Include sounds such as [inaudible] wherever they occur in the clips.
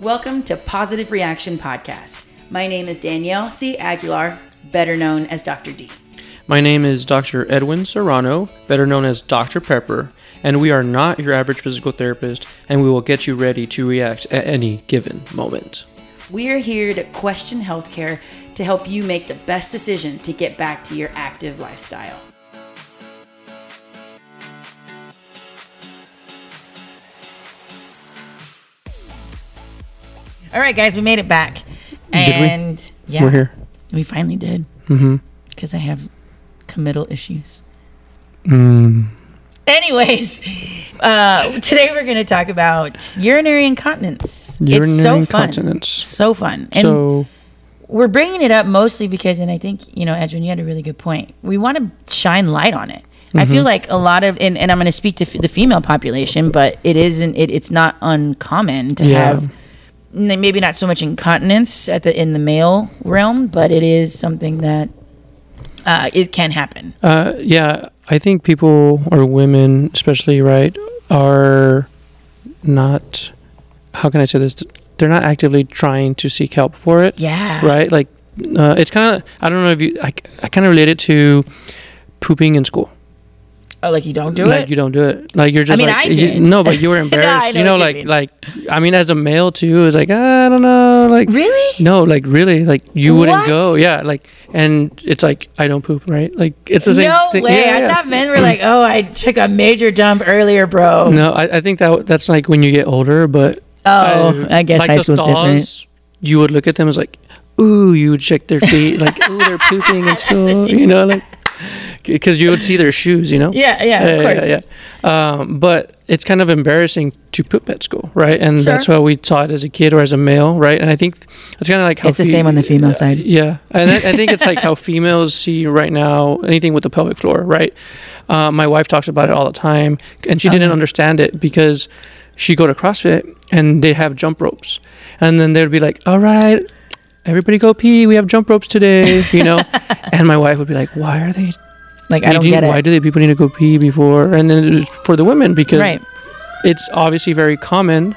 Welcome to Positive Reaction Podcast. My name is Danielle C. Aguilar, better known as Dr. D. My name is Dr. Edwin Serrano, better known as Dr. Pepper, and we are not your average physical therapist, and we will get you ready to react at any given moment. We are here to question healthcare to help you make the best decision to get back to your active lifestyle. All right, guys, we made it back. Did we? And yeah, We're here. we finally did Mm-hmm. because I have committal issues. Mm. Anyways, uh, today we're going to talk about urinary incontinence. Urinary it's so fun. incontinence. So fun. And So, we're bringing it up mostly because, and I think, you know, Edwin, you had a really good point. We want to shine light on it. I Mm-hmm. feel like a lot of, and, and I'm going to speak to f- the female population, but it isn't, it, it's not uncommon to Yeah. have maybe not so much incontinence at the in the male realm, but it is something that uh, it can happen. uh, yeah, I think people or women, especially, right, are not. How can I say this? They're not actively trying to seek help for it. Yeah. right? Like, uh, it's kind of, I don't know if you, I, I kind of relate it to pooping in school. Oh, like you don't do like, it? Like you don't do it. Like, you're just I mean, like, I you- did. no, but [laughs] you were No, I embarrassed. know you know, what you like, like, I mean, as a male too, it's like, ah, I don't know, like, really? no, like, really, like, you wouldn't go. Yeah. Like, and it's like, I don't poop, right? Like, it's the same no thing. way. Yeah, I yeah. thought men were like, oh, I took a major dump earlier, bro. No, I, I think that that's like when you get older, but Oh, I, guess like high school's different. You would look at them as like, ooh, you would check their feet, like, ooh, they're pooping in [laughs] school, you- you know, like, [laughs] because you would see their shoes, you know. Yeah, yeah, of course. yeah, yeah. Um, but it's kind of embarrassing to poop at school, right? And that's Sure. why we saw it as a kid or as a male, right? And I think it's kind of like how It's the same on the female side. Yeah, and I, I think it's like how [laughs] females see right now anything with the pelvic floor, right? Uh, my wife talks about it all the time, and she didn't understand it because she go to CrossFit and they have jump ropes, and then they'd be like, "All right." Everybody go pee. We have jump ropes today, you know. [laughs] and my wife would be like, "Why are they Like, I don't get it. Why do they people need to go pee before? And then for the women because right. it's obviously very common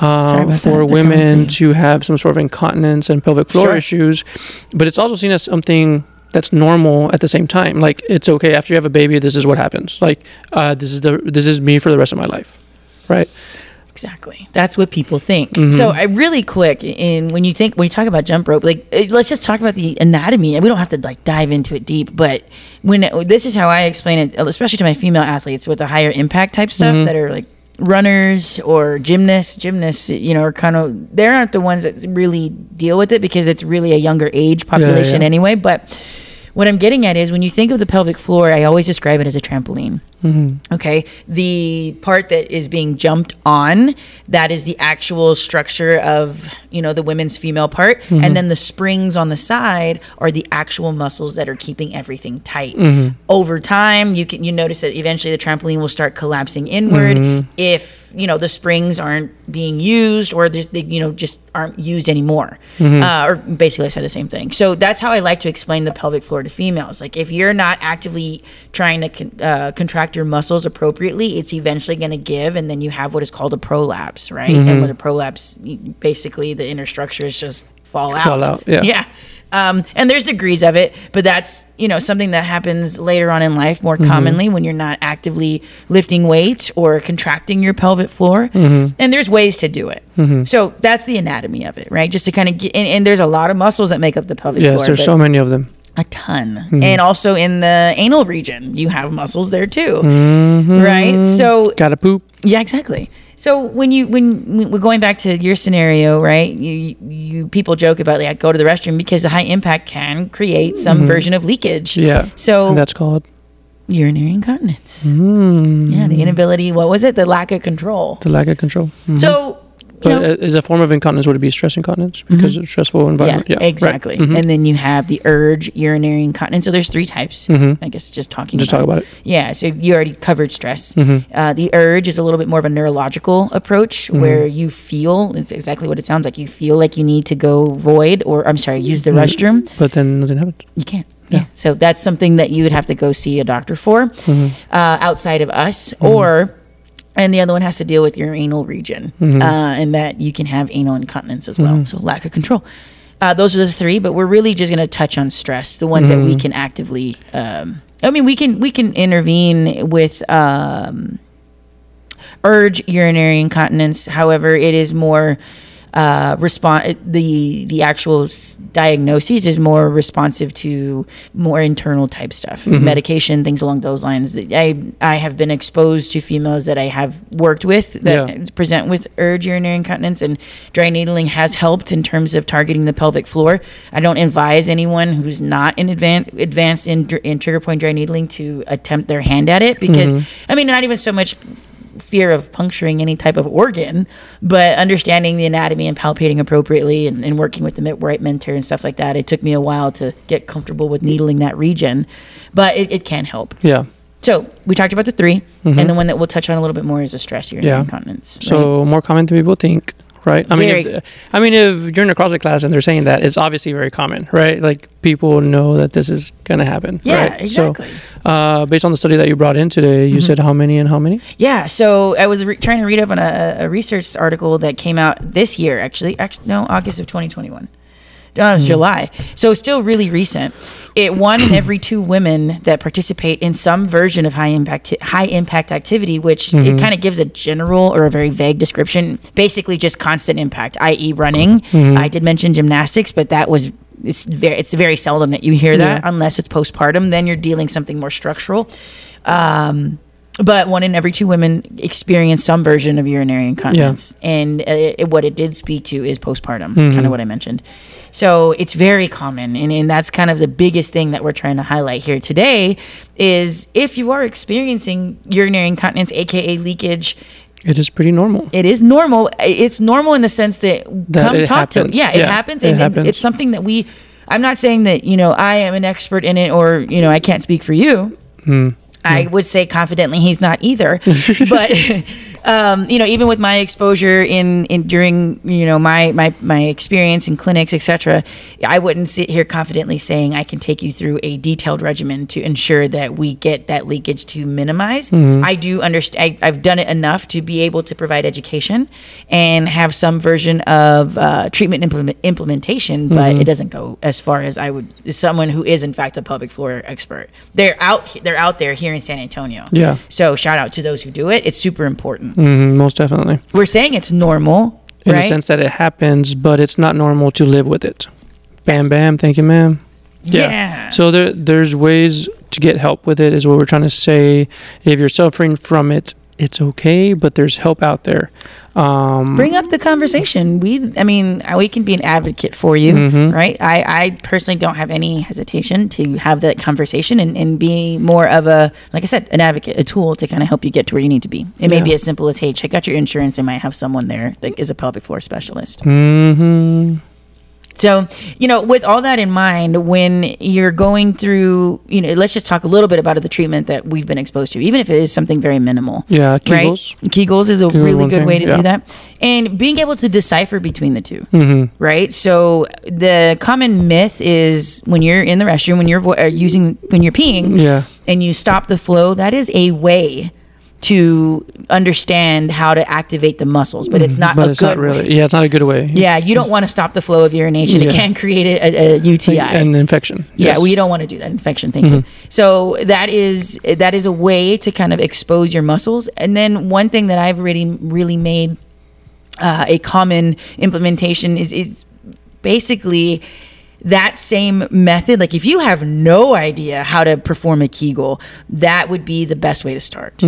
uh, for women to have some sort of incontinence and pelvic floor Sure. issues, but it's also seen as something that's normal at the same time. Like it's okay after you have a baby, this is what happens. Like uh, this is the this is me for the rest of my life, right? Exactly. That's what people think. Mhm. So, I really quick, in when you think when you talk about jump rope, like eh, let's just talk about the anatomy, and we don't have to like dive into it deep. But when this is how I explain it, especially to my female athletes with the higher impact type stuff Mhm. that are like runners or gymnasts. Gymnasts, you know, are kind of they aren't the ones that really deal with it because it's really a younger age population yeah. anyway. But what I'm getting at is when you think of the pelvic floor, I always describe it as a trampoline. Mm-hmm. Okay. The part that is being jumped on, that is the actual structure of, you know, the women's female part. And mm-hmm. then the springs on the side are the actual muscles that are keeping everything tight. Mm-hmm. Over time, you can you notice that eventually the trampoline will start collapsing inward mm-hmm. if, you know, the springs aren't being used or they, they, you know, just aren't used anymore. Uh, or basically I said the same thing. So that's how I like to explain the pelvic floor to females. Like if you're not actively trying to con- uh, contract your muscles appropriately, it's eventually going to give, and then you have what is called a prolapse, right? And with a prolapse, basically the inner structures just fall out. Fall out, yeah. [laughs] Yeah. Um, and there's degrees of it, but that's you know something that happens later on in life more commonly when you're not actively lifting weight or contracting your pelvic floor. And there's ways to do it. So that's the anatomy of it, right? Just to kind of get, and, and there's a lot of muscles that make up the pelvic Yes, floor. there's so many of them. a ton. And also in the anal region, you have muscles there too. Mm-hmm. Right? So Gotta poop. yeah, exactly. So when you when we're going back to your scenario, right? You you people joke about like go to the restroom because the high impact can create some version of leakage. Mm-hmm. Yeah. So And that's called. urinary incontinence. Mm, Yeah, the inability. What was it? The lack of control. the lack of control. Mhm. So but Mm-hmm. as a form of incontinence, would it be stress incontinence because of stressful yeah, environment? Yeah, right. exactly. Mhm. And then you have the urge urinary incontinence. So there's three types. Mhm. I guess just talking. Just talk about it. Yeah, so you already covered stress. Mhm. Uh, the urge is a little bit more of a neurological approach Mm-hmm. where you feel, it's exactly what it sounds like. You feel like you need to go void or, I'm sorry, use the restroom. But then nothing happens. You can't. Yeah. Yeah. So that's something that you would have to go see a doctor for uh, outside of us. Or and the other one has to deal with your anal region, Mm-hmm. uh, and that you can have anal incontinence as well. So lack of control. Uh, those are the three, but we're really just going to touch on stress, the ones that Mm-hmm. we can actively. Um, I mean, we can we can intervene with um, urge urinary incontinence. However, it is more uh, respond the the actual s- diagnosis is more responsive to more internal type stuff, Mm-hmm. medication, things along those lines. I I have been exposed to females that I have worked with that Yeah. present with urge urinary incontinence, and dry needling has helped in terms of targeting the pelvic floor. I don't advise anyone who's not in advan- advanced in, in trigger point dry needling to attempt their hand at it because Mm-hmm. I mean not even so much fear of puncturing any type of organ, but understanding the anatomy and palpating appropriately and, and working with the right mentor and stuff like that. It took me a while to get comfortable with needling that region, but it, it can help. Yeah. So we talked about the 3 and the one that we'll touch on a little bit more is the stress urinary Mm-hmm. Yeah. incontinence. right? So more common than people think, right? I mean, if, I mean, if you're in a CrossFit class and they're saying that, it's obviously very common, right? Like people know that this is going to happen. yeah, right? exactly. So, uh, based on the study that you brought in today, you said how many and how many? Yeah, so I was re- trying to read up on a, a research article that came out this year, actually. Actually, no, August of 2021. Uh, was July. So still really recent. It one in every two women that participate in some version of high impact high impact activity, which it kind of gives a general or a very vague description. Basically, just constant impact, i.e., running. I did mention gymnastics, but that was it's very it's very seldom that you hear that Yeah. unless it's postpartum. Then you're dealing something more structural. Um, but one in every two women experience some version of urinary incontinence, and uh, it, what it did speak to is postpartum, kind of what I mentioned. So it's very common, and, and that's kind of the biggest thing that we're trying to highlight here today. Is if you are experiencing urinary incontinence, aka leakage, It is pretty normal. it is normal. It's normal in the sense that, That come talk to. happens. Yeah, it Yeah, happens, it and, and happens. it's something that we. I'm not saying that you know I am an expert in it, or you know I can't speak for you. Hmm. I would say confidently he's not either, [laughs] but um, you know even with my exposure in, in during you know my my my experience in clinics etc. I wouldn't sit here confidently saying I can take you through a detailed regimen to ensure that we get that leakage to minimize. Mm-hmm. I do understand. I've done it enough to be able to provide education and have some version of uh, treatment implement, implementation, but Mm-hmm. it doesn't go as far as I would. Someone who is in fact a pelvic floor expert. They're out. They're out there here in San Antonio. Yeah. So shout out to those who do it. It's super important. Hmm most definitely. We're saying it's normal, In right? the sense that it happens, but it's not normal to live with it. Bam, bam. Thank you, ma'am. yeah. So there, there's ways to get help with it. Is what we're trying to say. If you're suffering from it, it's okay, but there's help out there. Um, bring up the conversation. We, I mean, we can be an advocate for you, Mm-hmm. right? I, I personally don't have any hesitation to have that conversation and, and be more of a, like I said, an advocate, a tool to kind of help you get to where you need to be. It may Yeah. be as simple as, hey, check out your insurance. They might have someone there that is a pelvic floor specialist. hmm So, you know, with all that in mind, when you're going through, you know, let's just talk a little bit about the treatment that we've been exposed to, even if it is something very minimal. Yeah, Kegels. Right? Kegels is a Kegels really good thing, way to yeah. do that. And being able to decipher between the 2 Mm-hmm. right? So the common myth is when you're in the restroom, when you're vo- uh, using, when you're peeing, Yeah. and you stop the flow, that is a way to understand how to activate the muscles, but it's not Mm-hmm. but a it's good not really. way. Yeah, it's not a good way. Yeah, you don't want to stop the flow of urination. It can create a, a, UTI. An infection. Yeah, Yes. well, you don't want to do that infection. Thank you. So that is that is a way to kind of expose your muscles. And then one thing that I've really really made uh, a common implementation is is basically that same method. Like if you have no idea how to perform a Kegel, that would be the best way to start.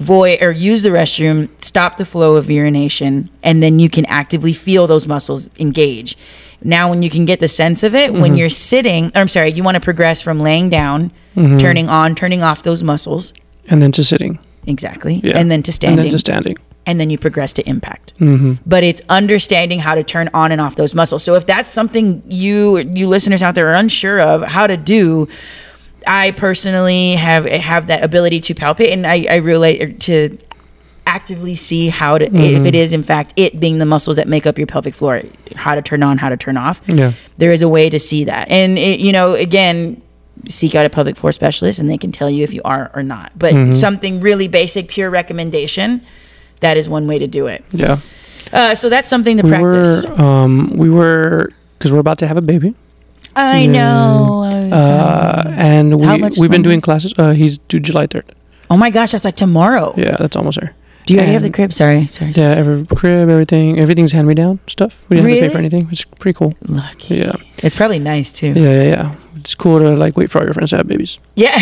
Void or use the restroom, stop the flow of urination, and then you can actively feel those muscles engage. Now, when you can get the sense of it, when you're sitting, or I'm sorry, you want to progress from laying down, turning on, turning off those muscles. and then to sitting. Exactly. Yeah. And then to standing. And then to standing. and then you progress to impact. Mm-hmm. But it's understanding how to turn on and off those muscles. So if that's something you you listeners out there are unsure of how to do, I personally have have that ability to palpate, and I, I relate to actively see how to if it is in fact it being the muscles that make up your pelvic floor, how to turn on, how to turn off. Yeah. There is a way to see that, and it, you know, again, seek out a pelvic floor specialist and they can tell you if you are or not. But Mm-hmm. something really basic, pure recommendation, that is one way to do it. Yeah. Uh, so that's something to We practice. were, um, we were, because we're about to have a baby. I know. Uh, and we, much we've been doing classes. Uh, he's due July 3rd. oh my gosh, that's like tomorrow. Yeah, that's almost there. Do you already have the And- crib? Sorry, sorry. Yeah, every crib, everything, everything's hand me down stuff. We didn't have to pay for Really? anything. It's pretty cool. Lucky. Yeah, It's probably nice too. yeah, yeah, yeah. It's cool to like wait for all your friends to have babies. Yeah.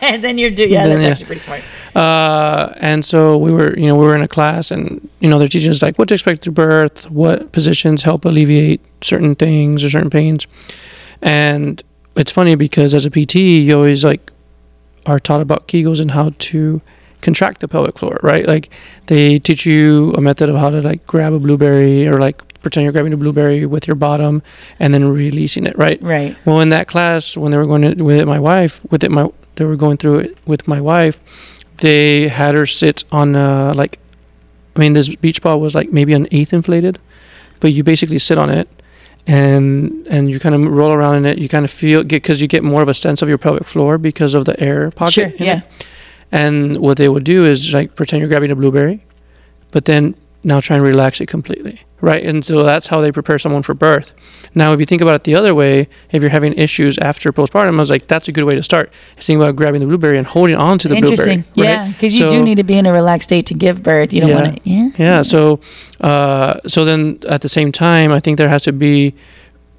and [laughs] then you're do yeah, Then, that's yeah. actually pretty smart. Uh, and so we were, you know, we were in a class, and you know, they're teaching us like what to expect through birth, what positions help alleviate certain things or certain pains. And it's funny because as a PT, you always like are taught about Kegels and how to contract the pelvic floor, right? Like they teach you a method of how to like grab a blueberry or like pretend you're grabbing a blueberry with your bottom and then releasing it, right? Right. Well, in that class, when they were going to, with my wife, with it, my they were going through it with my wife. They had her sit on uh, like, I mean, this beach ball was like maybe an eighth inflated, but you basically sit on it, and and you kind of roll around in it. You kind of feel get because you get more of a sense of your pelvic floor because of the air pocket. Sure. Yeah. it. And what they would do is like pretend you're grabbing a blueberry, but then now try and relax it completely, right? And so that's how they prepare someone for birth. Now, if you think about it the other way, if you're having issues after postpartum, I was like, that's a good way to start. Is think about grabbing the blueberry and holding on to the Interesting. blueberry. Yeah, right? because you do need to be in a relaxed state to give birth. You don't Yeah. want to. Yeah. Yeah. So, uh, so then at the same time, I think there has to be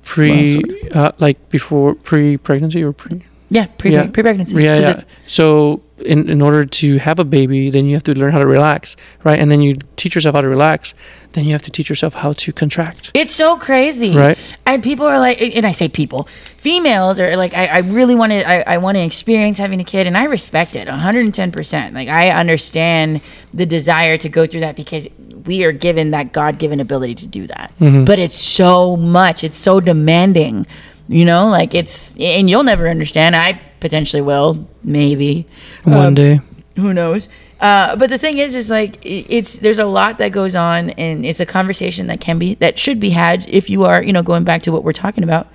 pre, uh, like before pre-pregnancy or pre. Yeah. Pre Yeah. pre pregnancy. Yeah, yeah. So in in order to have a baby, then you have to learn how to relax, right? And then you teach yourself how to relax. Then you have to teach yourself how to contract, It's so crazy. right? And people are like, and I say people, females are like, I, I really want to, I, I want to experience having a kid, and I respect it 110%. Like, I understand the desire to go through that because we are given that God given ability to do that. Mm-hmm. But it's so much, it's so demanding, you know, like it's, and you'll never understand. I potentially will, maybe. One Um, day. who knows uh, but the thing is is like it's there's a lot that goes on and it's a conversation that can be that should be had if you are you know going back to what we're talking about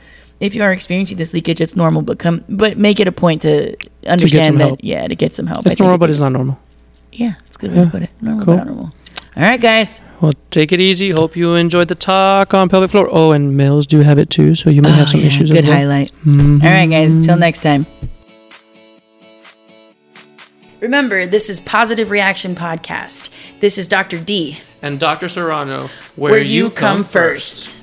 if you are experiencing this leakage it's normal but come but make it a point to understand some that help. yeah to get some help It's normal, but it's not normal. yeah it's a good way to put it normal Cool. but not normal all right guys Well, take it easy. Hope you enjoyed the talk on pelvic floor. Oh, and males do have it too, so you might have Oh, some yeah, issues. good highlight Mhm. all right guys till next time remember this is positive reaction podcast this is dr d And Dr. Serrano, where, you come first.